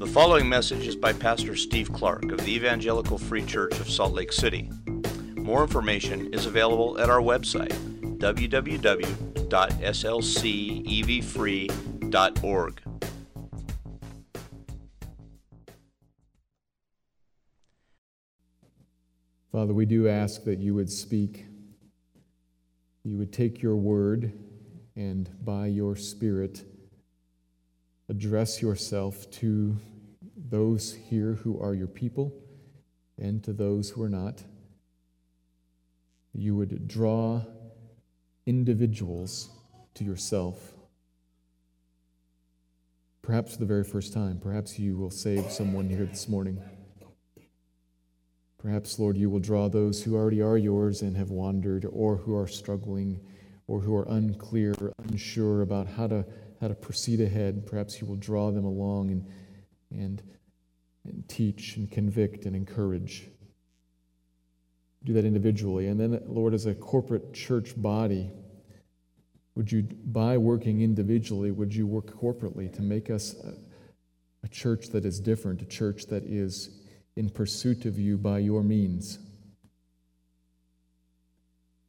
The following message is by Pastor Steve Clark of the Evangelical Free Church of Salt Lake City. More information is available at our website, www.slcevfree.org. Father, we do ask that you would speak. You would take your word and by your Spirit address yourself to those here who are your people and to those who are not. You would draw individuals to yourself. Perhaps for the very first time, perhaps you will save someone here this morning. Perhaps, Lord, you will draw those who already are yours and have wandered, or who are struggling, or who are unclear, unsure about how to, how to proceed ahead. Perhaps you will draw them along and, and, and teach and convict and encourage. Do that individually. And then, Lord, as a corporate church body, would you, by working individually, would you work corporately to make us a, a church that is different, a church that is in pursuit of you by your means.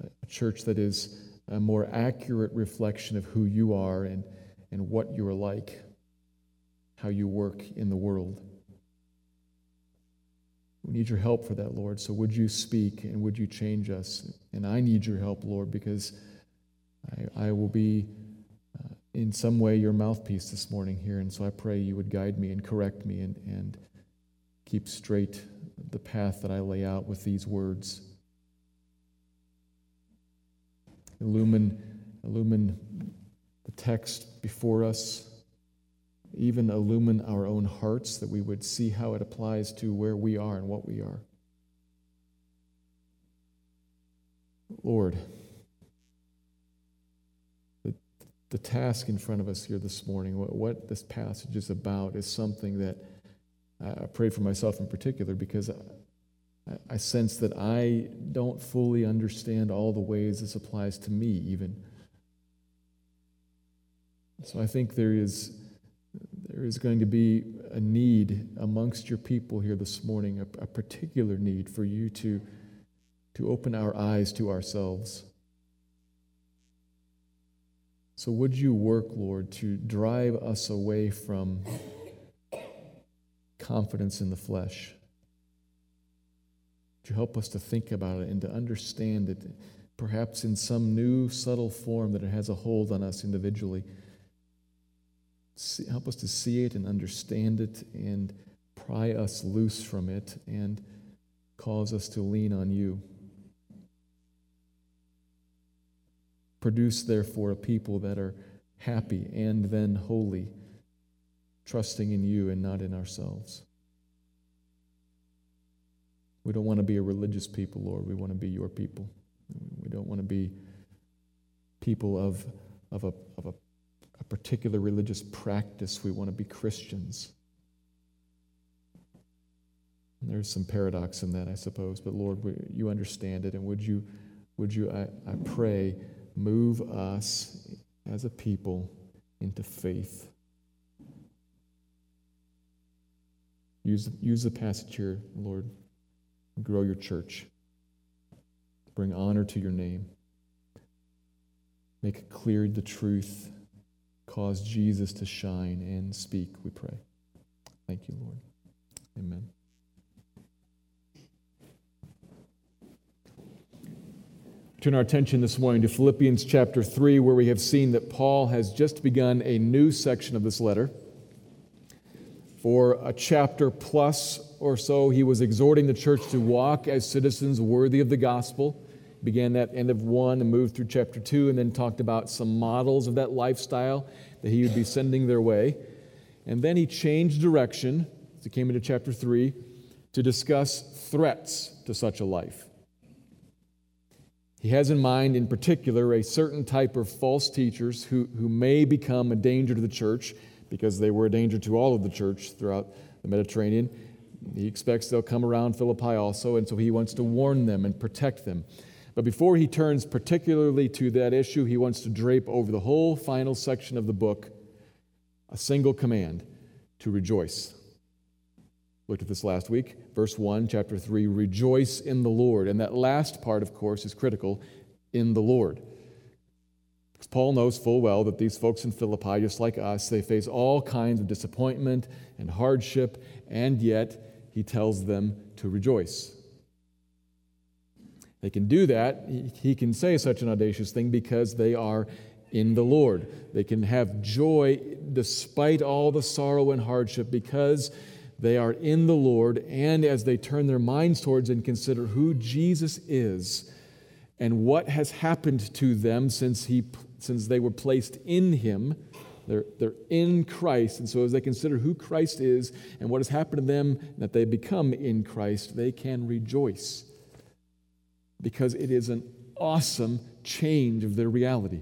A church that is a more accurate reflection of who you are and, and what you are like, how you work in the world. We need your help for that, Lord. So would you speak and would you change us? And I need your help, Lord, because I, I will be uh, in some way your mouthpiece this morning here. And so I pray you would guide me and correct me and, and keep straight the path that I lay out with these words. Illumine, illumine text before us, even illumine our own hearts that we would see how it applies to where we are and what we are. Lord, the, the task in front of us here this morning, what, what this passage is about, is something that I pray for myself in particular because I, I sense that I don't fully understand all the ways this applies to me, even. So I think there is, there is going to be a need amongst your people here this morning, a, a particular need for you to, to open our eyes to ourselves. So would you work, Lord, to drive us away from confidence in the flesh. You help us to think about it and to understand it, perhaps in some new, subtle form that it has a hold on us individually? See, help us to see it and understand it and pry us loose from it and cause us to lean on you. Produce, therefore, a people that are happy and then holy trusting in you and not in ourselves. We don't want to be a religious people, Lord. We want to be your people. We don't want to be people of, of, a, of a, a particular religious practice. We want to be Christians. And there's some paradox in that, I suppose, but Lord, you understand it, and would you, would you I, I pray, move us as a people into faith Use, use the passage here, Lord. Grow your church. Bring honor to your name. Make clear the truth. Cause Jesus to shine and speak, we pray. Thank you, Lord. Amen. Turn our attention this morning to Philippians chapter 3, where we have seen that Paul has just begun a new section of this letter. For a chapter plus or so, he was exhorting the church to walk as citizens worthy of the gospel. Began that end of one and moved through chapter two, and then talked about some models of that lifestyle that he would be sending their way. And then he changed direction as he came into chapter three to discuss threats to such a life. He has in mind, in particular, a certain type of false teachers who, who may become a danger to the church because they were a danger to all of the church throughout the Mediterranean. He expects they'll come around Philippi also, and so he wants to warn them and protect them. But before he turns particularly to that issue, he wants to drape over the whole final section of the book a single command to rejoice. Looked at this last week. Verse 1, chapter 3 rejoice in the Lord. And that last part, of course, is critical in the Lord. Because Paul knows full well that these folks in Philippi, just like us, they face all kinds of disappointment and hardship, and yet he tells them to rejoice. They can do that. He can say such an audacious thing because they are in the Lord. They can have joy despite all the sorrow and hardship because they are in the Lord, and as they turn their minds towards and consider who Jesus is and what has happened to them since, he, since they were placed in Him, they're, they're in Christ. And so, as they consider who Christ is and what has happened to them, that they become in Christ, they can rejoice because it is an awesome change of their reality.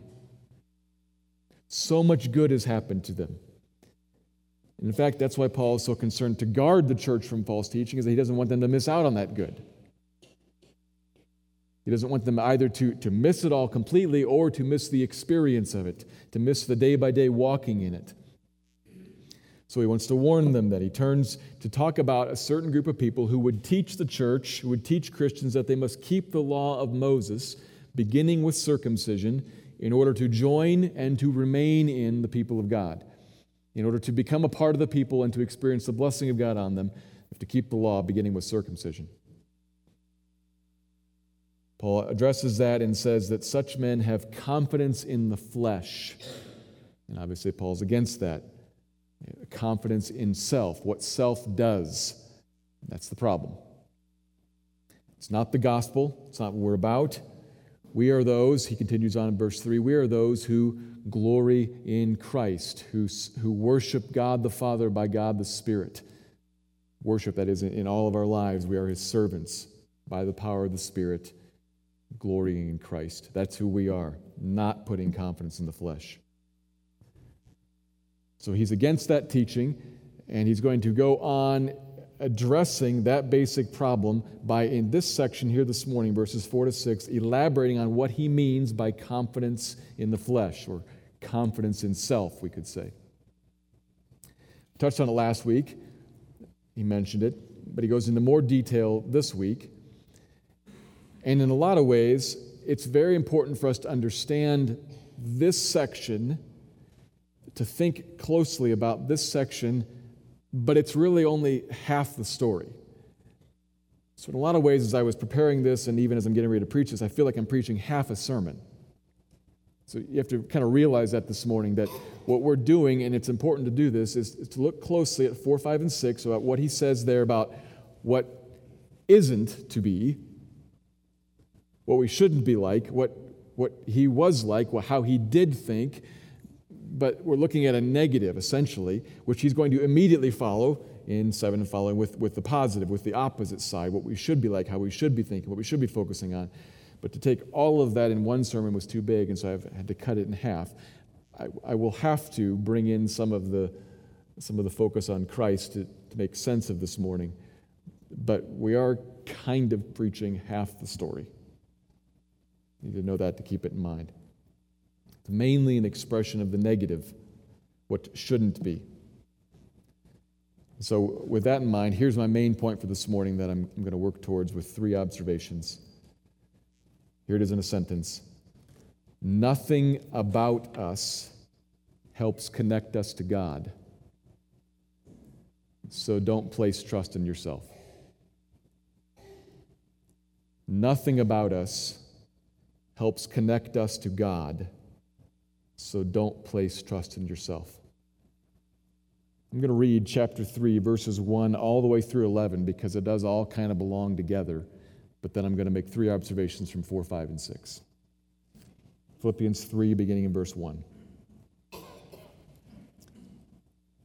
So much good has happened to them. In fact, that's why Paul is so concerned to guard the church from false teaching, is that he doesn't want them to miss out on that good. He doesn't want them either to, to miss it all completely or to miss the experience of it, to miss the day by day walking in it. So he wants to warn them that he turns to talk about a certain group of people who would teach the church, who would teach Christians that they must keep the law of Moses, beginning with circumcision, in order to join and to remain in the people of God. In order to become a part of the people and to experience the blessing of God on them, you have to keep the law, beginning with circumcision. Paul addresses that and says that such men have confidence in the flesh. And obviously, Paul's against that. Confidence in self, what self does. That's the problem. It's not the gospel, it's not what we're about. We are those, he continues on in verse 3, we are those who glory in Christ, who, who worship God the Father by God the Spirit. Worship, that is, in all of our lives, we are his servants by the power of the Spirit, glorying in Christ. That's who we are, not putting confidence in the flesh. So he's against that teaching, and he's going to go on addressing that basic problem by, in this section here this morning, verses 4 to 6, elaborating on what he means by confidence in the flesh, or confidence in self, we could say. Touched on it last week. He mentioned it, but he goes into more detail this week. And in a lot of ways, it's very important for us to understand this section, to think closely about this section but it's really only half the story. So, in a lot of ways, as I was preparing this, and even as I'm getting ready to preach this, I feel like I'm preaching half a sermon. So, you have to kind of realize that this morning that what we're doing, and it's important to do this, is, to look closely at 4, 5, and 6 about what he says there about what isn't to be, what we shouldn't be like, what, what he was like, how he did think, but we're looking at a negative, essentially, which he's going to immediately follow in 7 and following with, with the positive, with the opposite side, what we should be like, how we should be thinking, what we should be focusing on. But to take all of that in one sermon was too big, and so I've had to cut it in half. I, I will have to bring in some of the, some of the focus on Christ to, to make sense of this morning. But we are kind of preaching half the story. You need to know that to keep it in mind. It's mainly an expression of the negative, what shouldn't be. So, with that in mind, here's my main point for this morning that I'm, I'm going to work towards with three observations. Here it is in a sentence Nothing about us helps connect us to God. So don't place trust in yourself. Nothing about us helps connect us to God. So don't place trust in yourself. I'm going to read chapter 3, verses 1 all the way through 11 because it does all kind of belong together. But then I'm going to make three observations from 4, 5, and 6. Philippians 3, beginning in verse 1.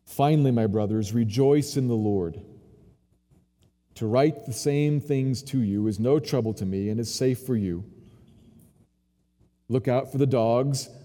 Finally, my brothers, rejoice in the Lord. To write the same things to you is no trouble to me and is safe for you. Look out for the dogs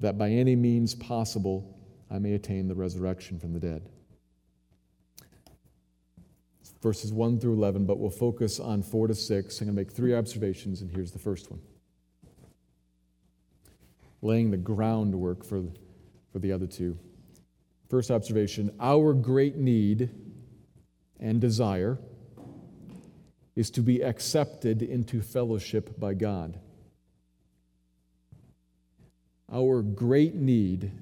that by any means possible I may attain the resurrection from the dead. Verses 1 through 11, but we'll focus on 4 to 6. I'm going to make three observations, and here's the first one laying the groundwork for, for the other two. First observation our great need and desire is to be accepted into fellowship by God. Our great need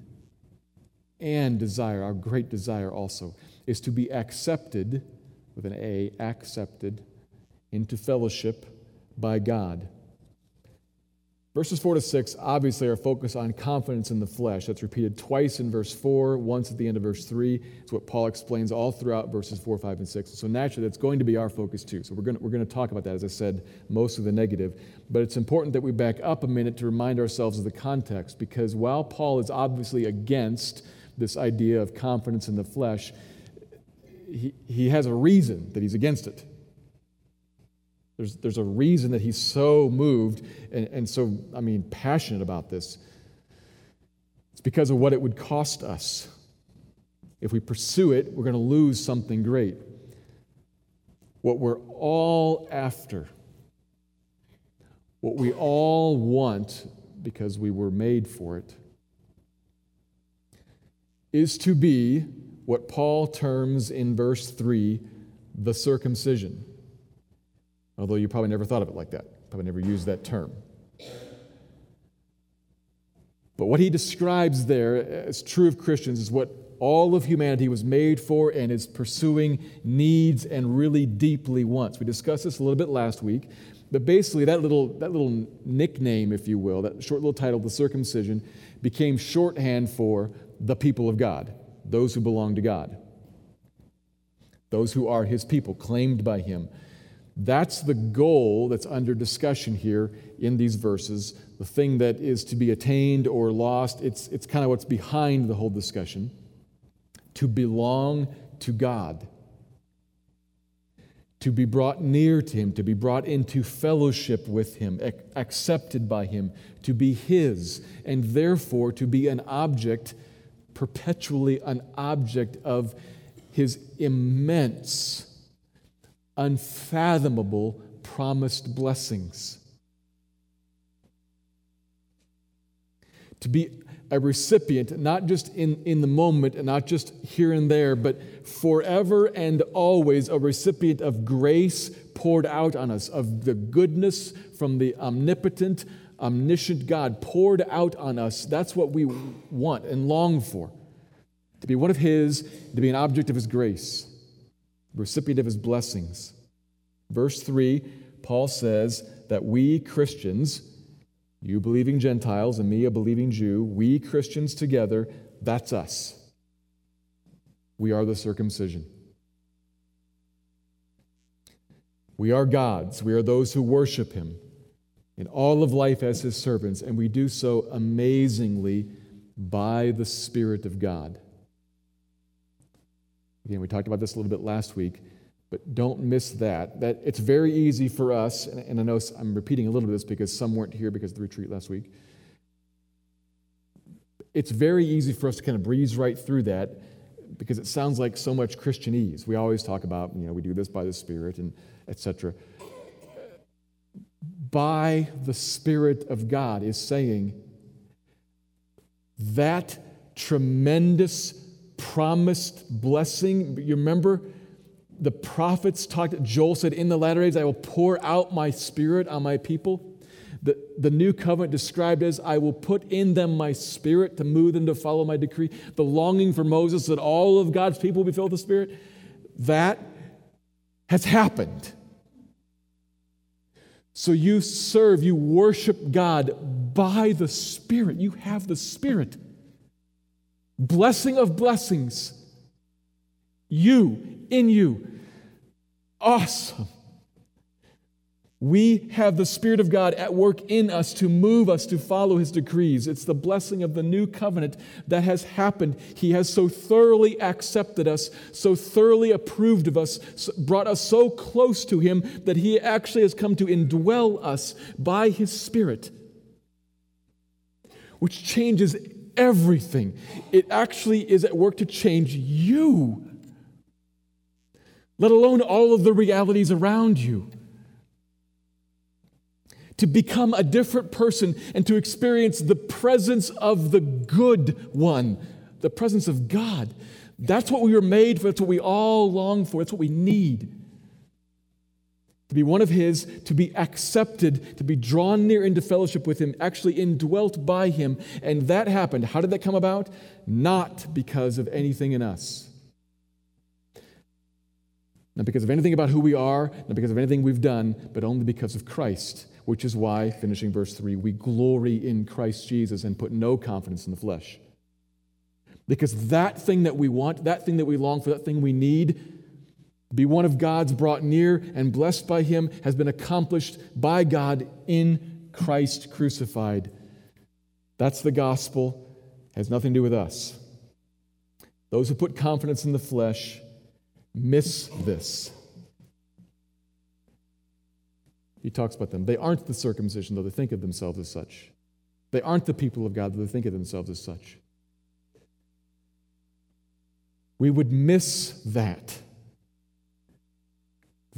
and desire, our great desire also, is to be accepted, with an A, accepted into fellowship by God. Verses 4 to 6 obviously are focused on confidence in the flesh. That's repeated twice in verse 4, once at the end of verse 3. It's what Paul explains all throughout verses 4, 5, and 6. So naturally, that's going to be our focus too. So we're going, to, we're going to talk about that, as I said, most of the negative. But it's important that we back up a minute to remind ourselves of the context, because while Paul is obviously against this idea of confidence in the flesh, he, he has a reason that he's against it. There's, there's a reason that he's so moved and, and so, I mean, passionate about this. It's because of what it would cost us. If we pursue it, we're going to lose something great. What we're all after, what we all want because we were made for it, is to be what Paul terms in verse 3 the circumcision although you probably never thought of it like that, probably never used that term. But what he describes there uh, as true of Christians is what all of humanity was made for and is pursuing, needs, and really deeply wants. We discussed this a little bit last week, but basically, that little, that little nickname, if you will, that short little title, the circumcision, became shorthand for the people of God, those who belong to God, those who are his people, claimed by him. That's the goal that's under discussion here in these verses, the thing that is to be attained or lost. It's, it's kind of what's behind the whole discussion. To belong to God, to be brought near to Him, to be brought into fellowship with Him, ac- accepted by Him, to be His, and therefore to be an object, perpetually an object of His immense unfathomable promised blessings. To be a recipient, not just in, in the moment and not just here and there, but forever and always a recipient of grace poured out on us, of the goodness from the omnipotent, omniscient God poured out on us. That's what we want and long for. To be one of His, to be an object of His grace recipient of his blessings. Verse 3, Paul says that we Christians, you believing Gentiles and me a believing Jew, we Christians together, that's us. We are the circumcision. We are God's. We are those who worship Him in all of life as His servants, and we do so amazingly by the Spirit of God. Again, we talked about this a little bit last week, but don't miss that. That it's very easy for us, and, I know I'm repeating a little bit of this because some weren't here because of the retreat last week. it's very easy for us to kind of breeze right through that because it sounds like so much Christianese. We always talk about, you know, we do this by the Spirit and etc. By the Spirit of God is saying that tremendous promised blessing. You remember the prophets talked, Joel said, In the latter days, I will pour out my spirit on my people. The, the new covenant described as I will put in them my spirit to move them to follow my decree. The longing for Moses that all of God's people be filled with the Spirit, that has happened. So you serve, you worship God by the Spirit. You have the Spirit. Blessing of blessings. You, in you. Awesome. We have the Spirit of God at work in us to move us to follow His decrees. It's the blessing of the new covenant that has happened. He has so thoroughly accepted us, so thoroughly approved of us, brought us so close to Him that He actually has come to indwell us by His Spirit, which changes everything. It actually is at work to change you, let alone all of the realities around you to become a different person and to experience the presence of the good one, the presence of God. That's what we were made for. That's what we all long for. That's what we need. To be one of His, to be accepted, to be drawn near into fellowship with Him, actually indwelt by Him. And that happened. How did that come about? Not because of anything in us. Not because of anything about who we are, not because of anything we've done, but only because of Christ which is why, finishing verse 3, we glory in Christ Jesus and put no confidence in the flesh. Because that thing that we want, that thing that we long for, that thing we need, be one of God's brought near and blessed by Him, has been accomplished by God in Christ crucified. That's the gospel, has nothing to do with us. Those who put confidence in the flesh miss this. He talks about them. They aren't the circumcision, though they think of themselves as such. They aren't the people of God, though they think of themselves as such. We would miss that.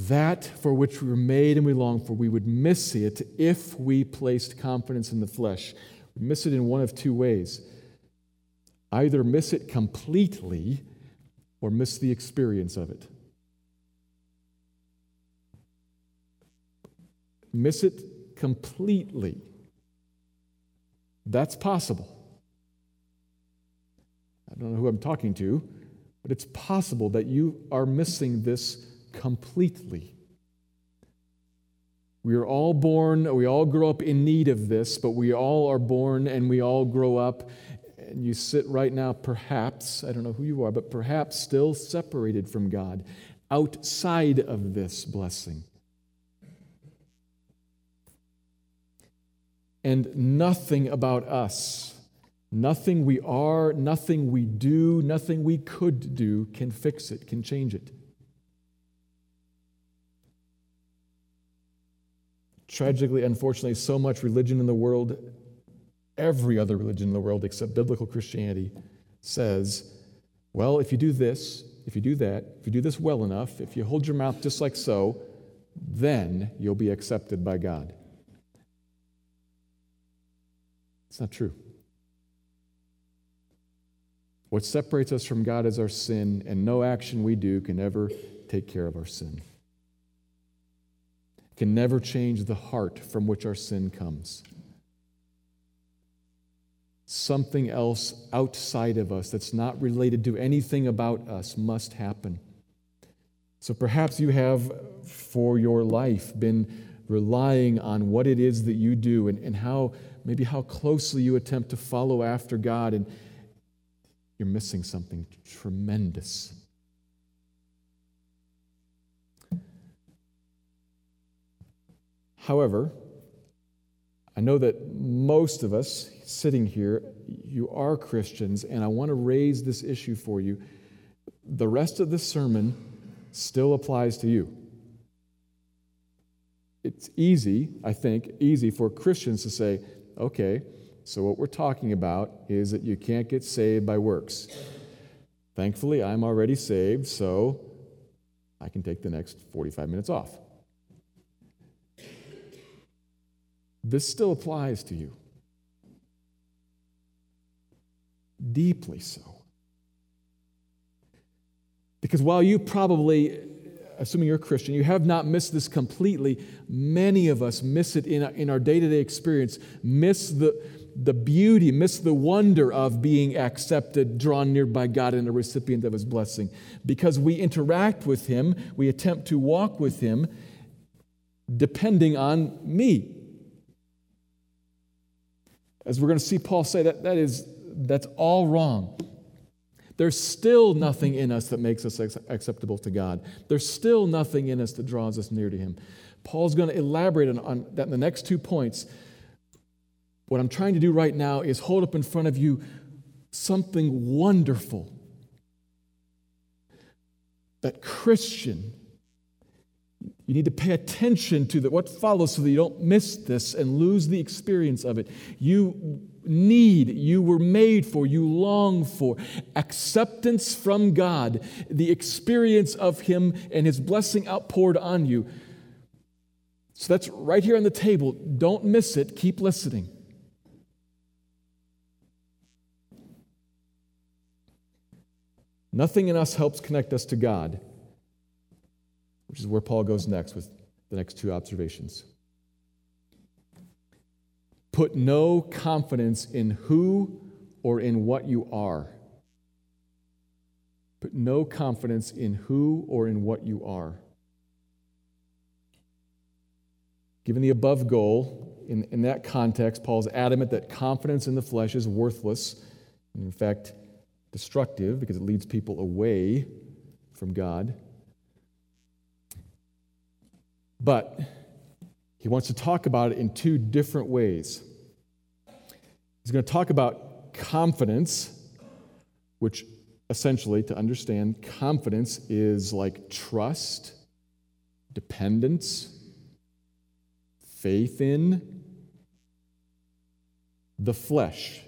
That for which we were made and we long for, we would miss it if we placed confidence in the flesh. We miss it in one of two ways either miss it completely or miss the experience of it. miss it completely. That's possible. I don't know who I'm talking to, but it's possible that you are missing this completely. We are all born, we all grow up in need of this, but we all are born and we all grow up. And you sit right now, perhaps, I don't know who you are, but perhaps still separated from God, outside of this blessing. and nothing about us, nothing we are, nothing we do, nothing we could do can fix it, can change it. Tragically, unfortunately, so much religion in the world, every other religion in the world except biblical Christianity, says, well, if you do this, if you do that, if you do this well enough, if you hold your mouth just like so, then you'll be accepted by God. It's not true. What separates us from God is our sin, and no action we do can ever take care of our sin. Can never change the heart from which our sin comes. Something else outside of us that's not related to anything about us must happen. So perhaps you have, for your life, been relying on what it is that you do and, and how maybe how closely you attempt to follow after God, and you're missing something tremendous. However, I know that most of us sitting here, you are Christians, and I want to raise this issue for you. The rest of the sermon still applies to you. It's easy, I think, easy for Christians to say, Okay, So, what we're talking about is that you can't get saved by works. Thankfully, I'm already saved, so I can take the next 45 minutes off. This still applies to you. Deeply so. Because while you probably, assuming you're a Christian, you have not missed this completely, many of us miss it in, in our day to day experience, miss the, the beauty, miss the wonder of being accepted, drawn near by God, and a recipient of His blessing. Because we interact with Him, we attempt to walk with Him, depending on me. As we're going to see Paul say, that, that is, that's all wrong. There's still nothing in us that makes us acceptable to God. There's still nothing in us that draws us near to Him. Paul's going to elaborate on, on that in the next two points. What I'm trying to do right now is hold up in front of you something wonderful. That Christian, you need to pay attention to the, what follows so that you don't miss this and lose the experience of it. You need, you were made for, you long for. Acceptance from God, the experience of Him and His blessing outpoured on you. So that's right here on the table. Don't miss it. Keep listening. Nothing in us helps connect us to God, which is where Paul goes next with the next two observations. Put no confidence in who or in what you are. Put no confidence in who or in what you are. Given the above goal, in, in that context, Paul's adamant that confidence in the flesh is worthless, and in fact, destructive because it leads people away from God. But he wants to talk about it in two different ways. He's going to talk about confidence, which essentially, to understand, confidence is like trust, dependence, faith in the flesh.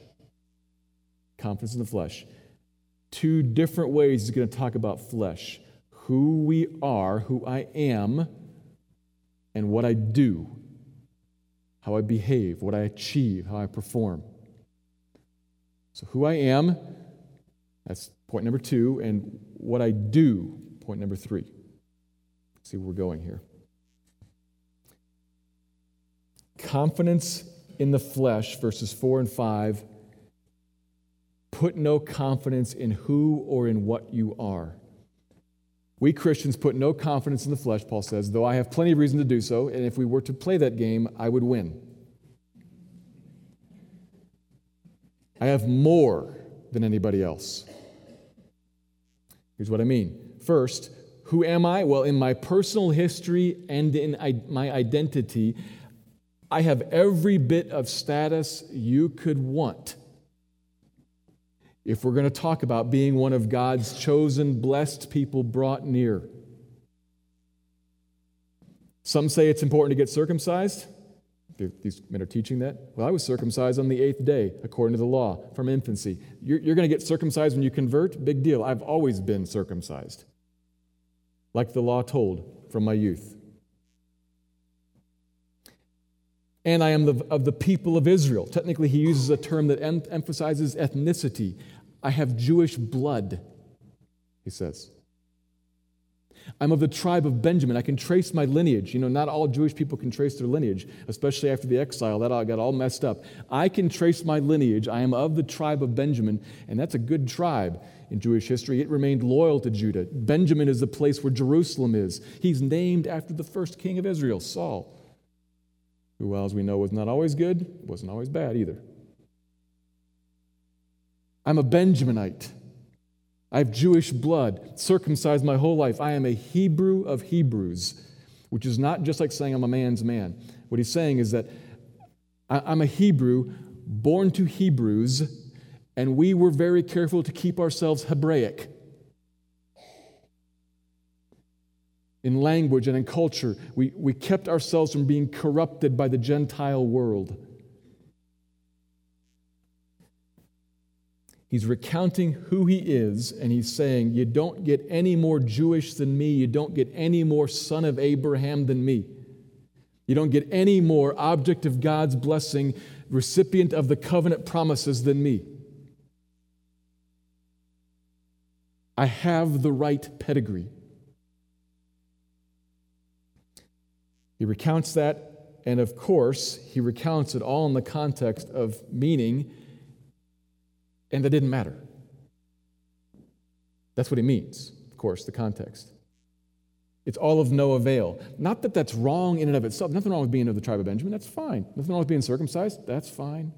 Confidence in the flesh. Two different ways he's going to talk about flesh who we are, who I am and what I do, how I behave, what I achieve, how I perform. So, who I am, that's point number two, and what I do, point number three. Let's see where we're going here. Confidence in the flesh, verses four and five. Put no confidence in who or in what you are. We Christians put no confidence in the flesh, Paul says, though I have plenty of reason to do so, and if we were to play that game, I would win. I have more than anybody else. Here's what I mean. First, who am I? Well, in my personal history and in my identity, I have every bit of status you could want if we're going to talk about being one of God's chosen, blessed people brought near. Some say it's important to get circumcised. These men are teaching that. Well, I was circumcised on the eighth day, according to the law, from infancy. You're, you're going to get circumcised when you convert? Big deal. I've always been circumcised, like the law told from my youth. and I am the, of the people of Israel. Technically, he uses a term that em- emphasizes ethnicity. I have Jewish blood, he says. I'm of the tribe of Benjamin. I can trace my lineage. You know, not all Jewish people can trace their lineage, especially after the exile. That all got all messed up. I can trace my lineage. I am of the tribe of Benjamin, and that's a good tribe in Jewish history. It remained loyal to Judah. Benjamin is the place where Jerusalem is. He's named after the first king of Israel, Saul who, well, as we know, was not always good, wasn't always bad either. I'm a Benjaminite. I have Jewish blood, circumcised my whole life. I am a Hebrew of Hebrews, which is not just like saying I'm a man's man. What he's saying is that I'm a Hebrew born to Hebrews, and we were very careful to keep ourselves Hebraic. in language and in culture. We, we kept ourselves from being corrupted by the Gentile world. He's recounting who he is, and he's saying, You don't get any more Jewish than me. You don't get any more son of Abraham than me. You don't get any more object of God's blessing, recipient of the covenant promises than me. I have the right pedigree. He recounts that, and of course, he recounts it all in the context of meaning and that didn't matter. That's what he means, of course, the context. It's all of no avail. Not that that's wrong in and of itself. Nothing wrong with being of the tribe of Benjamin. That's fine. Nothing wrong with being circumcised. That's fine.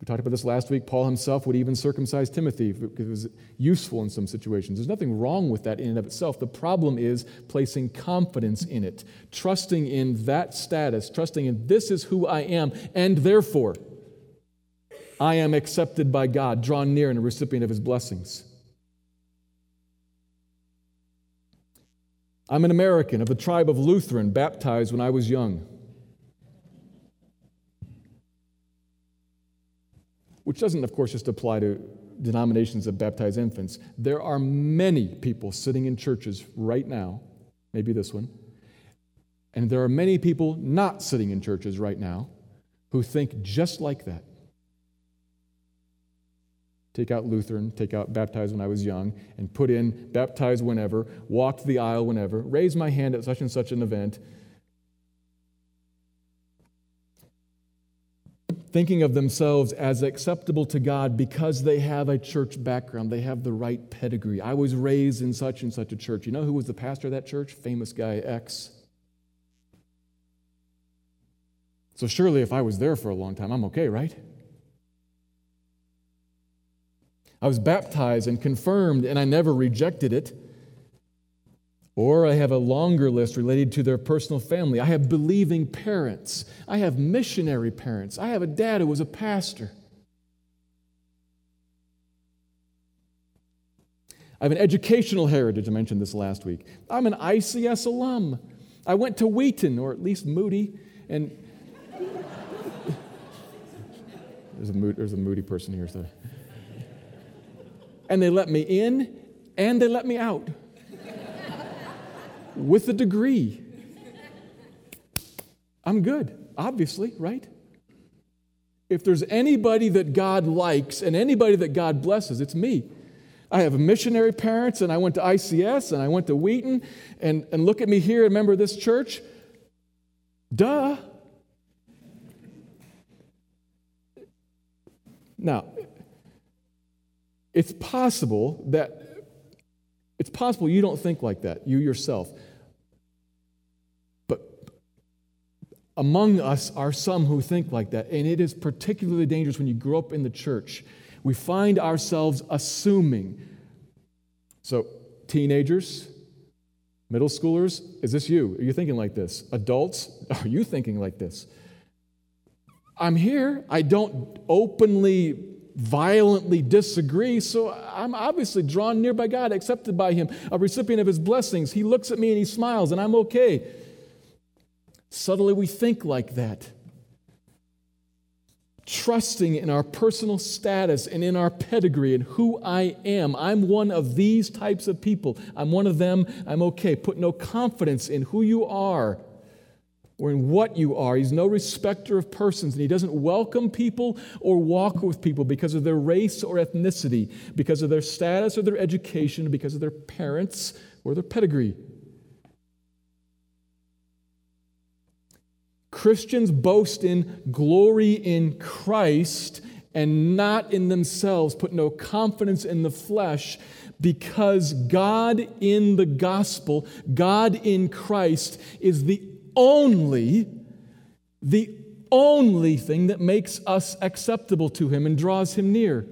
We talked about this last week. Paul himself would even circumcise Timothy because it was useful in some situations. There's nothing wrong with that in and of itself. The problem is placing confidence in it, trusting in that status, trusting in this is who I am, and therefore I am accepted by God, drawn near and a recipient of his blessings. I'm an American of the tribe of Lutheran, baptized when I was young. Which doesn't, of course, just apply to denominations that baptize infants. There are many people sitting in churches right now, maybe this one, and there are many people not sitting in churches right now who think just like that. Take out Lutheran, take out baptized when I was young, and put in baptized whenever, walked the aisle whenever, raised my hand at such and such an event. Thinking of themselves as acceptable to God because they have a church background, they have the right pedigree. I was raised in such and such a church. You know who was the pastor of that church? Famous guy X. So surely if I was there for a long time, I'm okay, right? I was baptized and confirmed, and I never rejected it. Or I have a longer list related to their personal family. I have believing parents. I have missionary parents. I have a dad who was a pastor. I have an educational heritage. I mentioned this last week. I'm an ICS alum. I went to Wheaton, or at least Moody, and there's a, there's a Moody person here. So and they let me in and they let me out with a degree. I'm good, obviously, right? If there's anybody that God likes and anybody that God blesses, it's me. I have missionary parents, and I went to ICS and I went to Wheaton, and, and look at me here, remember this church? Duh. Now, it's possible that it's possible you don't think like that, you yourself. But among us are some who think like that, and it is particularly dangerous when you grow up in the church. We find ourselves assuming. So, teenagers, middle schoolers, is this you? Are you thinking like this? Adults, are you thinking like this? I'm here. I don't openly violently disagree, so I'm obviously drawn near by God, accepted by Him, a recipient of His blessings. He looks at me and He smiles, and I'm okay. Subtly, we think like that. Trusting in our personal status and in our pedigree and who I am. I'm one of these types of people. I'm one of them. I'm okay. Put no confidence in who you are or in what you are. He's no respecter of persons, and he doesn't welcome people or walk with people because of their race or ethnicity, because of their status or their education, because of their parents or their pedigree. Christians boast in glory in Christ and not in themselves, put no confidence in the flesh, because God in the gospel, God in Christ, is the only, the only thing that makes us acceptable to Him and draws Him near,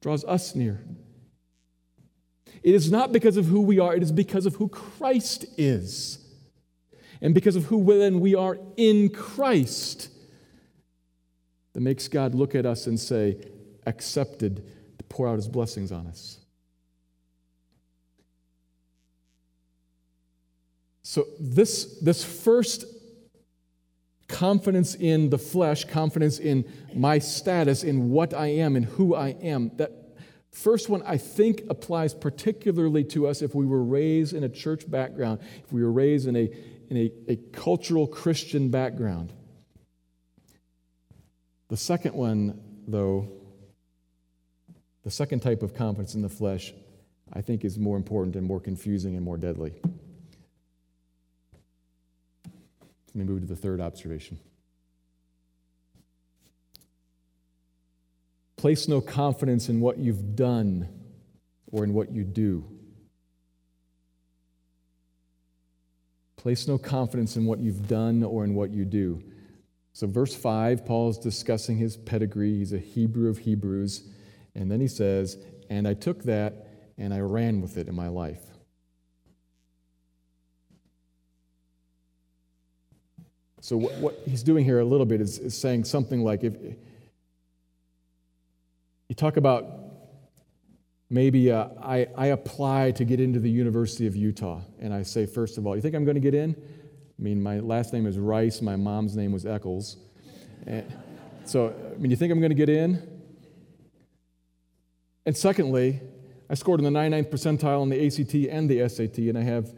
draws us near. It is not because of who we are, it is because of who Christ is. And because of who then we are in Christ that makes God look at us and say, accepted to pour out his blessings on us. So, this, this first confidence in the flesh, confidence in my status, in what I am, in who I am. That first one, I think, applies particularly to us if we were raised in a church background, if we were raised in a, in a, a cultural Christian background. The second one, though, the second type of confidence in the flesh, I think is more important and more confusing and more deadly. Let me move to the third observation. Place no confidence in what you've done or in what you do. Place no confidence in what you've done or in what you do. So, verse 5, Paul is discussing his pedigree. He's a Hebrew of Hebrews. And then he says, And I took that and I ran with it in my life. So, what, what he's doing here a little bit is, is saying something like if you talk about maybe uh, I, I apply to get into the University of Utah, and I say, first of all, you think I'm going to get in? I mean, my last name is Rice, my mom's name was Eccles. And so, I mean, you think I'm going to get in? And secondly, I scored in the 99th percentile on the ACT and the SAT, and I have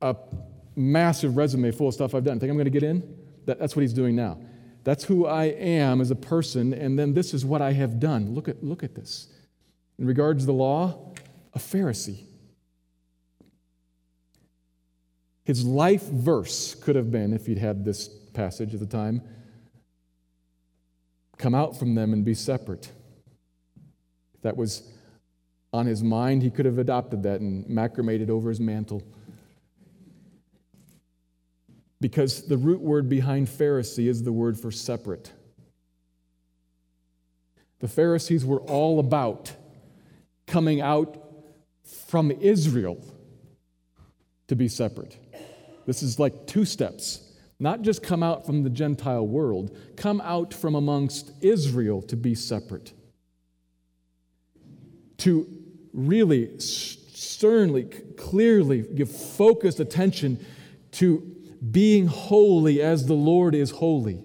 a massive resume full of stuff I've done. Think I'm going to get in? That, that's what he's doing now. That's who I am as a person, and then this is what I have done. Look at, look at this. In regards to the law, a Pharisee. His life verse could have been, if he'd had this passage at the time, come out from them and be separate. If that was on his mind, he could have adopted that and macramated over his mantle. Because the root word behind Pharisee is the word for separate. The Pharisees were all about coming out from Israel to be separate. This is like two steps. Not just come out from the Gentile world, come out from amongst Israel to be separate. To really sternly, clearly give focused attention to being holy as the Lord is holy.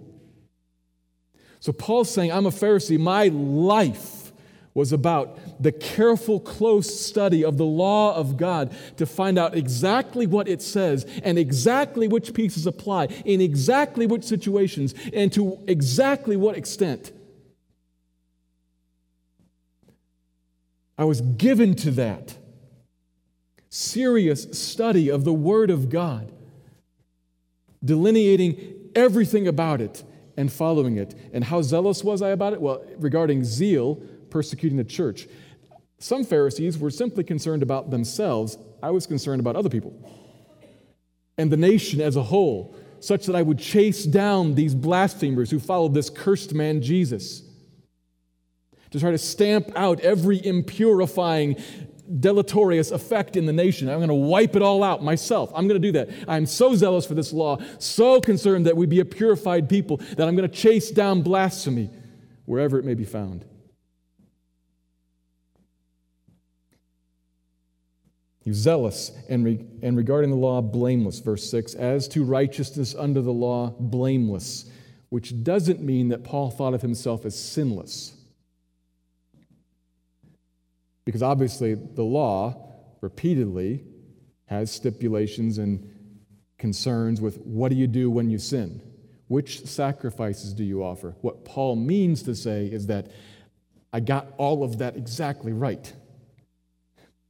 So Paul's saying, I'm a Pharisee. My life was about the careful, close study of the law of God to find out exactly what it says and exactly which pieces apply in exactly which situations and to exactly what extent. I was given to that serious study of the Word of God, delineating everything about it and following it. And how zealous was I about it? Well, regarding zeal, persecuting the church. Some Pharisees were simply concerned about themselves. I was concerned about other people and the nation as a whole, such that I would chase down these blasphemers who followed this cursed man, Jesus, to try to stamp out every impurifying, deleterious effect in the nation. I'm going to wipe it all out myself. I'm going to do that. I'm so zealous for this law, so concerned that we be a purified people, that I'm going to chase down blasphemy wherever it may be found. Zealous and, re- and regarding the law, blameless. Verse 6 As to righteousness under the law, blameless, which doesn't mean that Paul thought of himself as sinless. Because obviously, the law repeatedly has stipulations and concerns with what do you do when you sin? Which sacrifices do you offer? What Paul means to say is that I got all of that exactly right.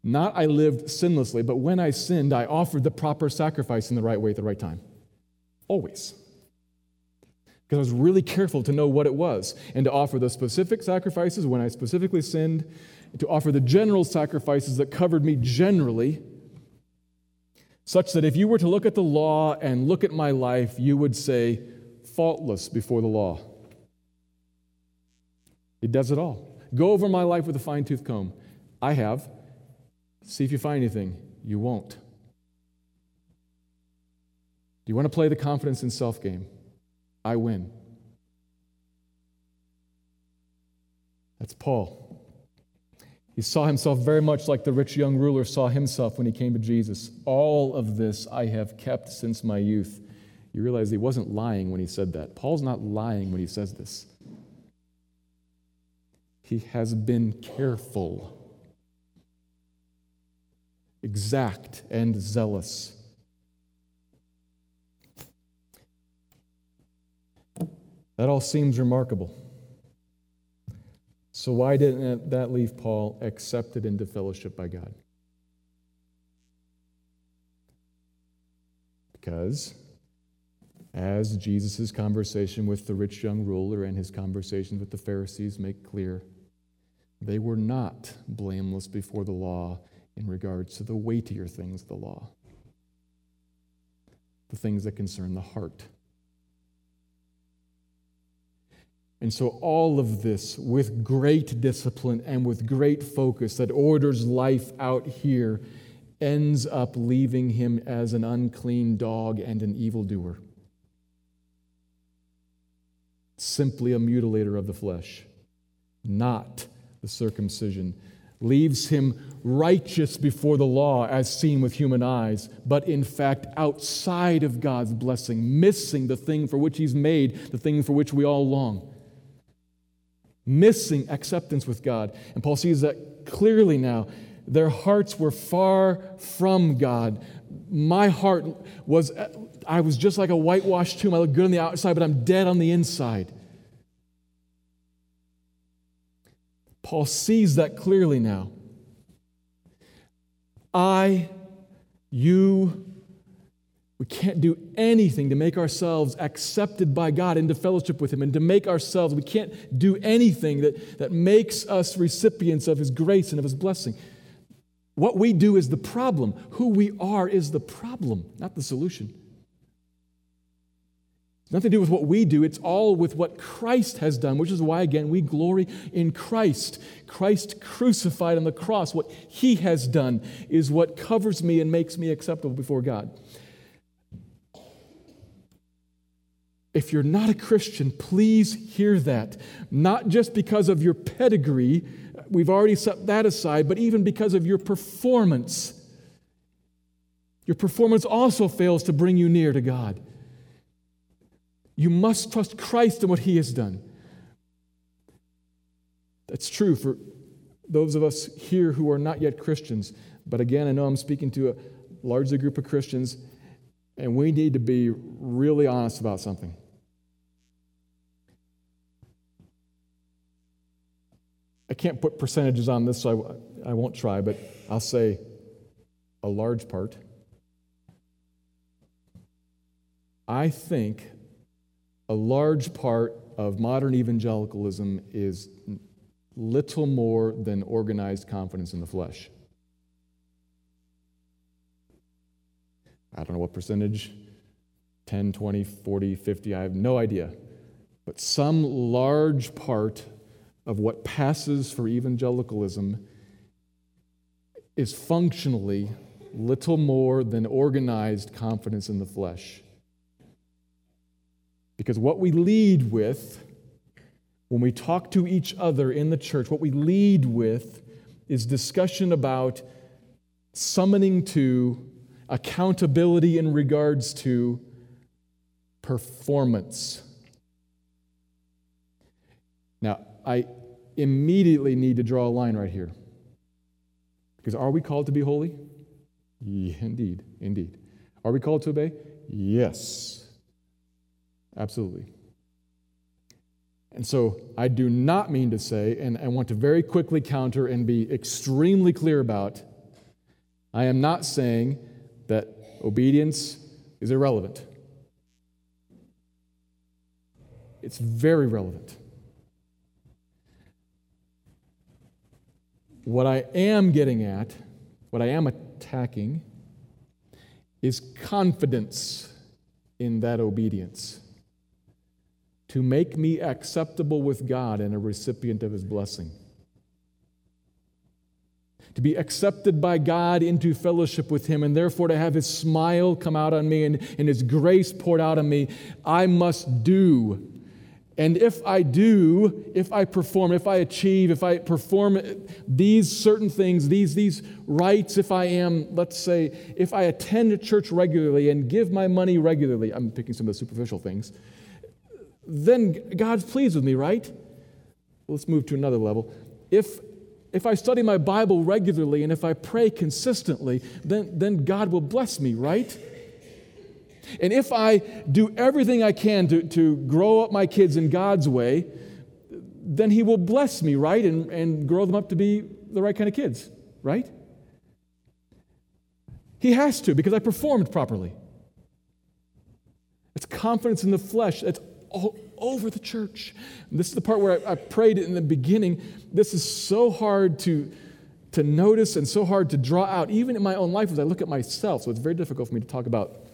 Not I lived sinlessly, but when I sinned, I offered the proper sacrifice in the right way at the right time. Always. Because I was really careful to know what it was and to offer the specific sacrifices when I specifically sinned, to offer the general sacrifices that covered me generally, such that if you were to look at the law and look at my life, you would say, faultless before the law. It does it all. Go over my life with a fine tooth comb. I have. See if you find anything. You won't. Do you want to play the confidence in self game? I win. That's Paul. He saw himself very much like the rich young ruler saw himself when he came to Jesus. All of this I have kept since my youth. You realize he wasn't lying when he said that. Paul's not lying when he says this. He has been careful, exact, and zealous. That all seems remarkable. So, why didn't that leave Paul accepted into fellowship by God? Because, as Jesus' conversation with the rich young ruler and his conversations with the Pharisees make clear, they were not blameless before the law in regards to the weightier things of the law, the things that concern the heart. And so, all of this with great discipline and with great focus that orders life out here ends up leaving him as an unclean dog and an evildoer. Simply a mutilator of the flesh, not the circumcision, leaves him righteous before the law as seen with human eyes, but in fact outside of God's blessing, missing the thing for which he's made, the thing for which we all long. Missing acceptance with God. And Paul sees that clearly now. Their hearts were far from God. My heart was, I was just like a whitewashed tomb. I look good on the outside, but I'm dead on the inside. Paul sees that clearly now. I, you, we can't do anything to make ourselves accepted by God into fellowship with Him and to make ourselves, we can't do anything that, that makes us recipients of His grace and of His blessing. What we do is the problem. Who we are is the problem, not the solution. It's nothing to do with what we do, it's all with what Christ has done, which is why, again, we glory in Christ. Christ crucified on the cross, what he has done is what covers me and makes me acceptable before God. If you're not a Christian, please hear that. Not just because of your pedigree, we've already set that aside, but even because of your performance. Your performance also fails to bring you near to God. You must trust Christ and what He has done. That's true for those of us here who are not yet Christians. But again, I know I'm speaking to a larger group of Christians, and we need to be really honest about something. I can't put percentages on this, so I, I won't try, but I'll say a large part. I think a large part of modern evangelicalism is little more than organized confidence in the flesh. I don't know what percentage 10, 20, 40, 50, I have no idea. But some large part of what passes for evangelicalism is functionally little more than organized confidence in the flesh. Because what we lead with when we talk to each other in the church, what we lead with is discussion about summoning to accountability in regards to performance. Now, I immediately need to draw a line right here. Because are we called to be holy? Yeah, indeed, indeed. Are we called to obey? Yes. Absolutely. And so I do not mean to say, and I want to very quickly counter and be extremely clear about, I am not saying that obedience is irrelevant. It's very relevant. What I am getting at, what I am attacking, is confidence in that obedience to make me acceptable with God and a recipient of his blessing. To be accepted by God into fellowship with him, and therefore to have his smile come out on me and, and his grace poured out on me, I must do And if I do, if I perform, if I achieve, if I perform these certain things, these, these rights, if I am, let's say, if I attend church regularly and give my money regularly, I'm picking some of the superficial things, then God's pleased with me, right? Let's move to another level. If, if I study my Bible regularly and if I pray consistently, then, then God will bless me, right? And if I do everything I can to, to grow up my kids in God's way, then He will bless me, right? And, and grow them up to be the right kind of kids, right? He has to because I performed properly. It's confidence in the flesh. It's all over the church. And this is the part where I, I prayed in the beginning. This is so hard to, to notice and so hard to draw out, even in my own life as I look at myself. So it's very difficult for me to talk about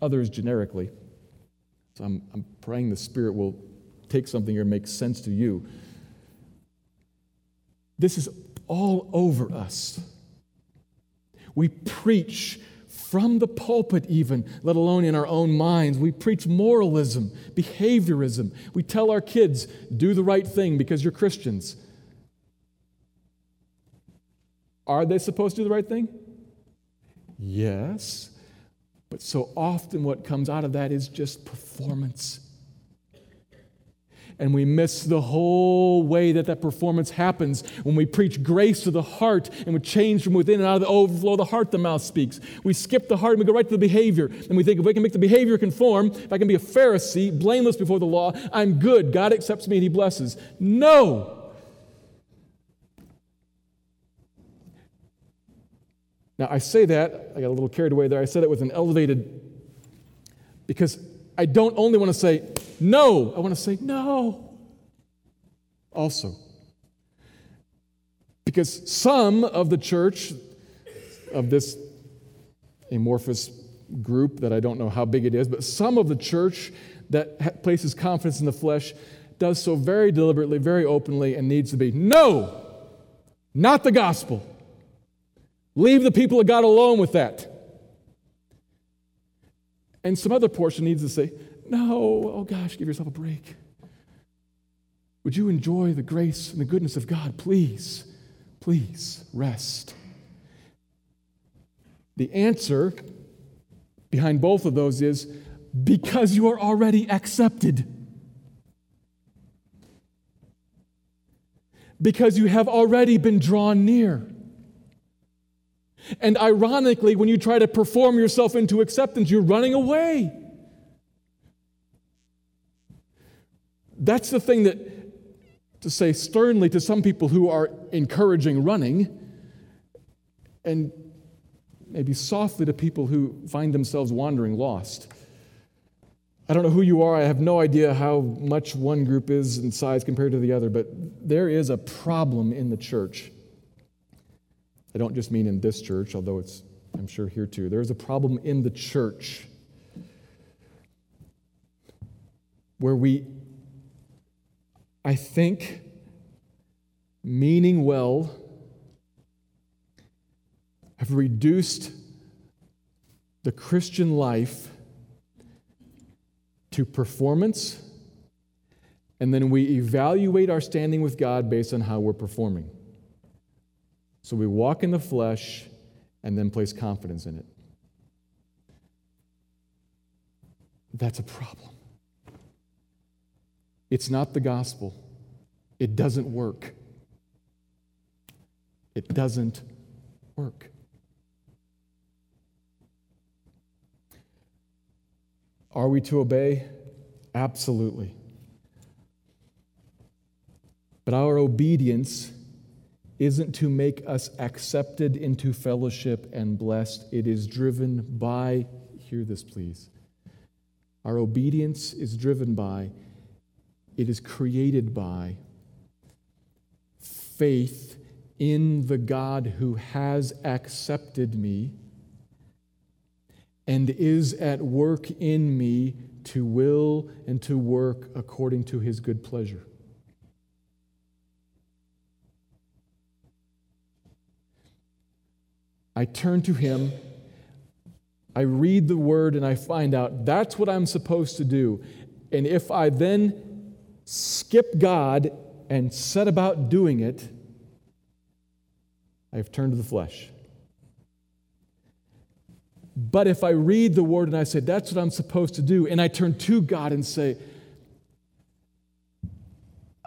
others generically. So I'm, I'm praying the Spirit will take something here and make sense to you. This is all over us. We preach from the pulpit, even, let alone in our own minds. We preach moralism, behaviorism. We tell our kids, do the right thing because you're Christians. Are they supposed to do the right thing? Yes. But so often, what comes out of that is just performance. And we miss the whole way that that performance happens when we preach grace to the heart and we change from within and out of the overflow of the heart, the mouth speaks. We skip the heart and we go right to the behavior. And we think if we can make the behavior conform, if I can be a Pharisee, blameless before the law, I'm good. God accepts me and He blesses. No! Now, I say that, I got a little carried away there. I said it with an elevated, because I don't only want to say no, I want to say no also. Because some of the church, of this amorphous group that I don't know how big it is, but some of the church that places confidence in the flesh does so very deliberately, very openly, and needs to be no, not the gospel. Leave the people of God alone with that. And some other portion needs to say, No, oh gosh, give yourself a break. Would you enjoy the grace and the goodness of God? Please, please rest. The answer behind both of those is because you are already accepted. Because you have already been drawn near. And ironically, when you try to perform yourself into acceptance, you're running away. That's the thing that, to say sternly to some people who are encouraging running, and maybe softly to people who find themselves wandering lost. I don't know who you are. I have no idea how much one group is in size compared to the other, but there is a problem in the church I don't just mean in this church, although it's, I'm sure, here too. There's a problem in the church where we, I think, meaning well, have reduced the Christian life to performance, and then we evaluate our standing with God based on how we're performing. So we walk in the flesh and then place confidence in it. That's a problem. It's not the gospel. It doesn't work. It doesn't work. Are we to obey? Absolutely. But our obedience isn't to make us accepted into fellowship and blessed. It is driven by, hear this please. Our obedience is driven by, it is created by faith in the God who has accepted me and is at work in me to will and to work according to his good pleasure. I turn to Him, I read the Word, and I find out that's what I'm supposed to do. And if I then skip God and set about doing it, I have turned to the flesh. But if I read the word and I say, that's what I'm supposed to do, and I turn to God and say,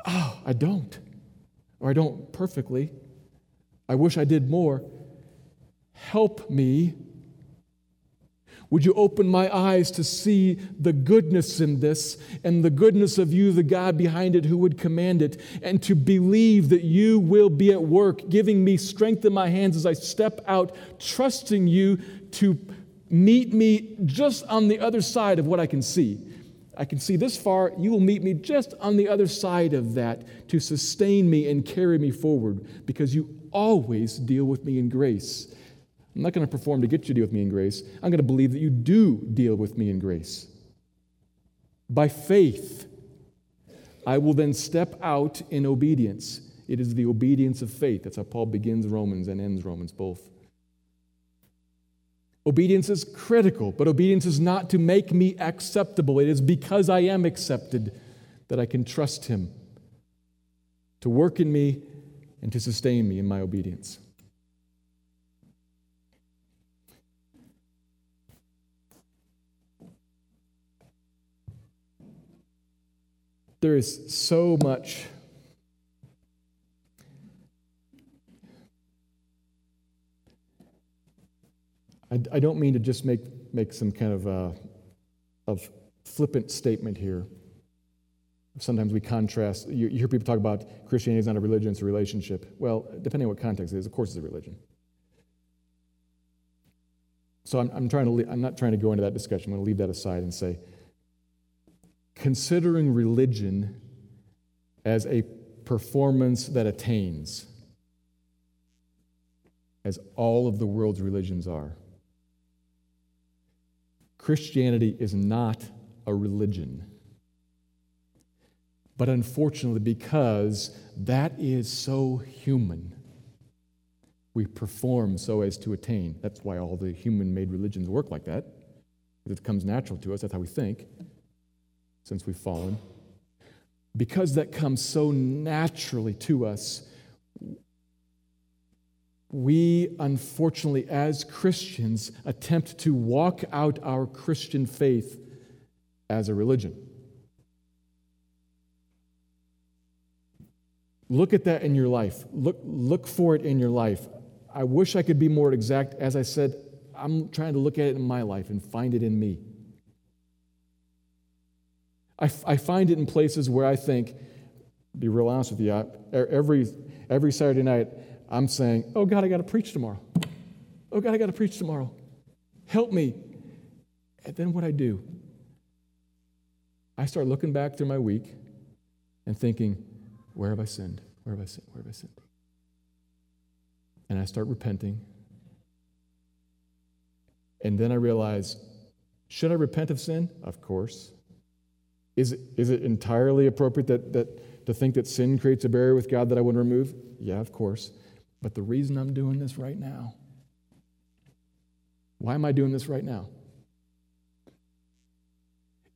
oh, I don't, or I don't perfectly, I wish I did more, help me would you open my eyes to see the goodness in this and the goodness of you, the God behind it who would command it, and to believe that you will be at work, giving me strength in my hands as I step out, trusting you to meet me just on the other side of what I can see. I can see this far, you will meet me just on the other side of that to sustain me and carry me forward because you always deal with me in grace. I'm not going to perform to get you to deal with me in grace. I'm going to believe that you do deal with me in grace. By faith, I will then step out in obedience. It is the obedience of faith. That's how Paul begins Romans and ends Romans both. Obedience is critical, but obedience is not to make me acceptable. It is because I am accepted that I can trust Him to work in me and to sustain me in my obedience. There is so much. I, don't mean to just make, make some kind of, uh, of flippant statement here. Sometimes we contrast, you, you hear people talk about Christianity is not a religion, it's a relationship. Well, depending on what context it is, of course it's a religion. So I'm, I'm, trying to, I'm not trying to go into that discussion. I'm going to leave that aside and say considering religion as a performance that attains, as all of the world's religions are. Christianity is not a religion. But unfortunately, because that is so human, we perform so as to attain. That's why all the human made religions work like that. It comes natural to us, that's how we think since we've fallen. Because that comes so naturally to us, we unfortunately, as Christians, attempt to walk out our Christian faith as a religion. Look at that in your life. Look, look for it in your life. I wish I could be more exact. As I said, I'm trying to look at it in my life and find it in me. I, I find it in places where I think, be real honest with you, I, every, every Saturday night, I'm saying, Oh God, I got to preach tomorrow. Oh God, I got to preach tomorrow. Help me. And then what I do, I start looking back through my week and thinking, Where have I sinned? Where have I sinned? Where have I sinned? And I start repenting. And then I realize, should I repent of sin? Of course. Is, is it entirely appropriate that, that, to think that sin creates a barrier with God that I want to remove? Yeah, of course. But the reason I'm doing this right now, why am I doing this right now?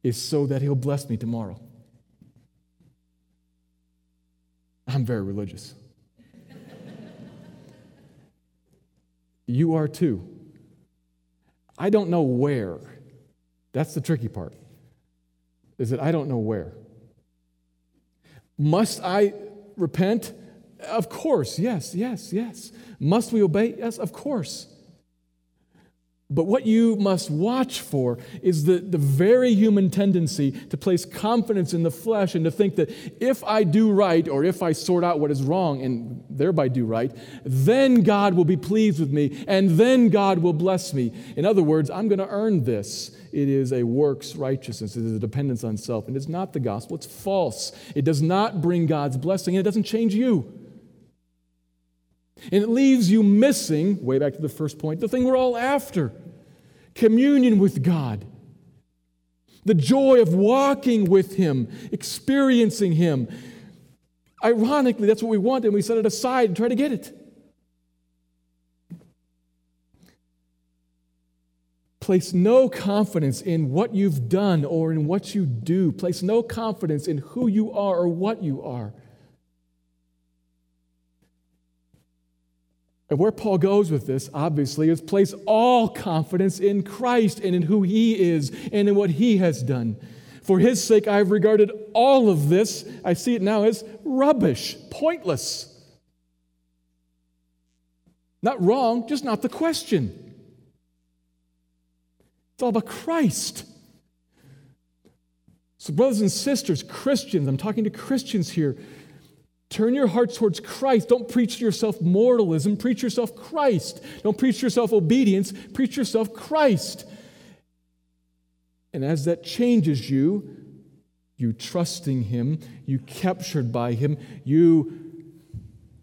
Is so that He'll bless me tomorrow. I'm very religious. you are too. I don't know where. That's the tricky part is that I don't know where. Must I repent? Of course, yes, yes, yes. Must we obey? Yes, of course. But what you must watch for is the, the very human tendency to place confidence in the flesh and to think that if I do right or if I sort out what is wrong and thereby do right, then God will be pleased with me and then God will bless me. In other words, I'm going to earn this. It is a works righteousness, it is a dependence on self. And it's not the gospel, it's false. It does not bring God's blessing and it doesn't change you. And it leaves you missing, way back to the first point, the thing we're all after communion with God. The joy of walking with Him, experiencing Him. Ironically, that's what we want, and we set it aside and try to get it. Place no confidence in what you've done or in what you do. Place no confidence in who you are or what you are. And where Paul goes with this, obviously, is place all confidence in Christ and in who he is and in what he has done. For his sake, I have regarded all of this, I see it now as rubbish, pointless. Not wrong, just not the question. It's all about Christ. So, brothers and sisters, Christians, I'm talking to Christians here. Turn your hearts towards Christ. Don't preach yourself moralism. Preach yourself Christ. Don't preach yourself obedience. Preach yourself Christ. And as that changes you, you trusting Him, you captured by Him, you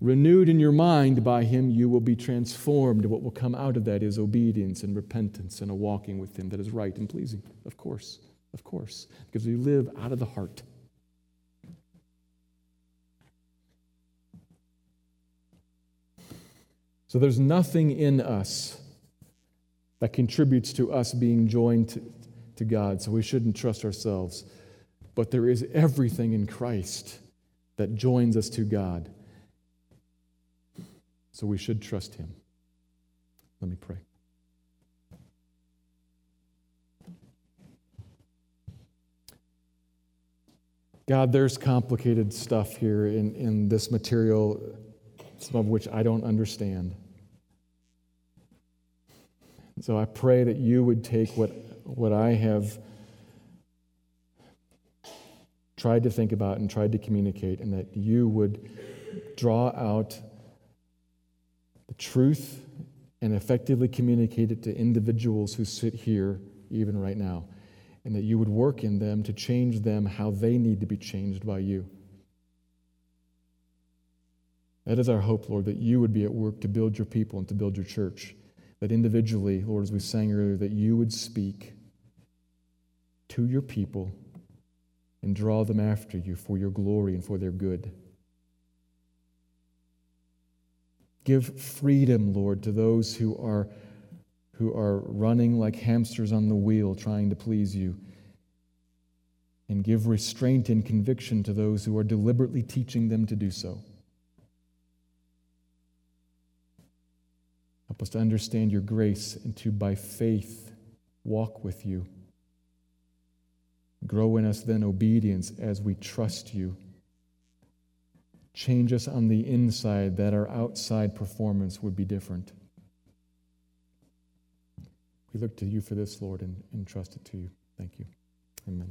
renewed in your mind by Him, you will be transformed. What will come out of that is obedience and repentance and a walking with Him that is right and pleasing, of course, of course, because we live out of the heart. So there's nothing in us that contributes to us being joined to, to God, so we shouldn't trust ourselves. But there is everything in Christ that joins us to God. So we should trust Him. Let me pray. God, there's complicated stuff here in, in this material, some of which I don't understand. So I pray that you would take what, what I have tried to think about and tried to communicate, and that you would draw out the truth and effectively communicate it to individuals who sit here even right now, and that you would work in them to change them how they need to be changed by you. That is our hope, Lord, that you would be at work to build your people and to build your church. That individually, Lord, as we sang earlier, that you would speak to your people and draw them after you for your glory and for their good. Give freedom, Lord, to those who are, who are running like hamsters on the wheel trying to please you. And give restraint and conviction to those who are deliberately teaching them to do so. Help us to understand your grace and to, by faith, walk with you. Grow in us then obedience as we trust you. Change us on the inside that our outside performance would be different. We look to you for this, Lord, and, and trust it to you. Thank you. Amen.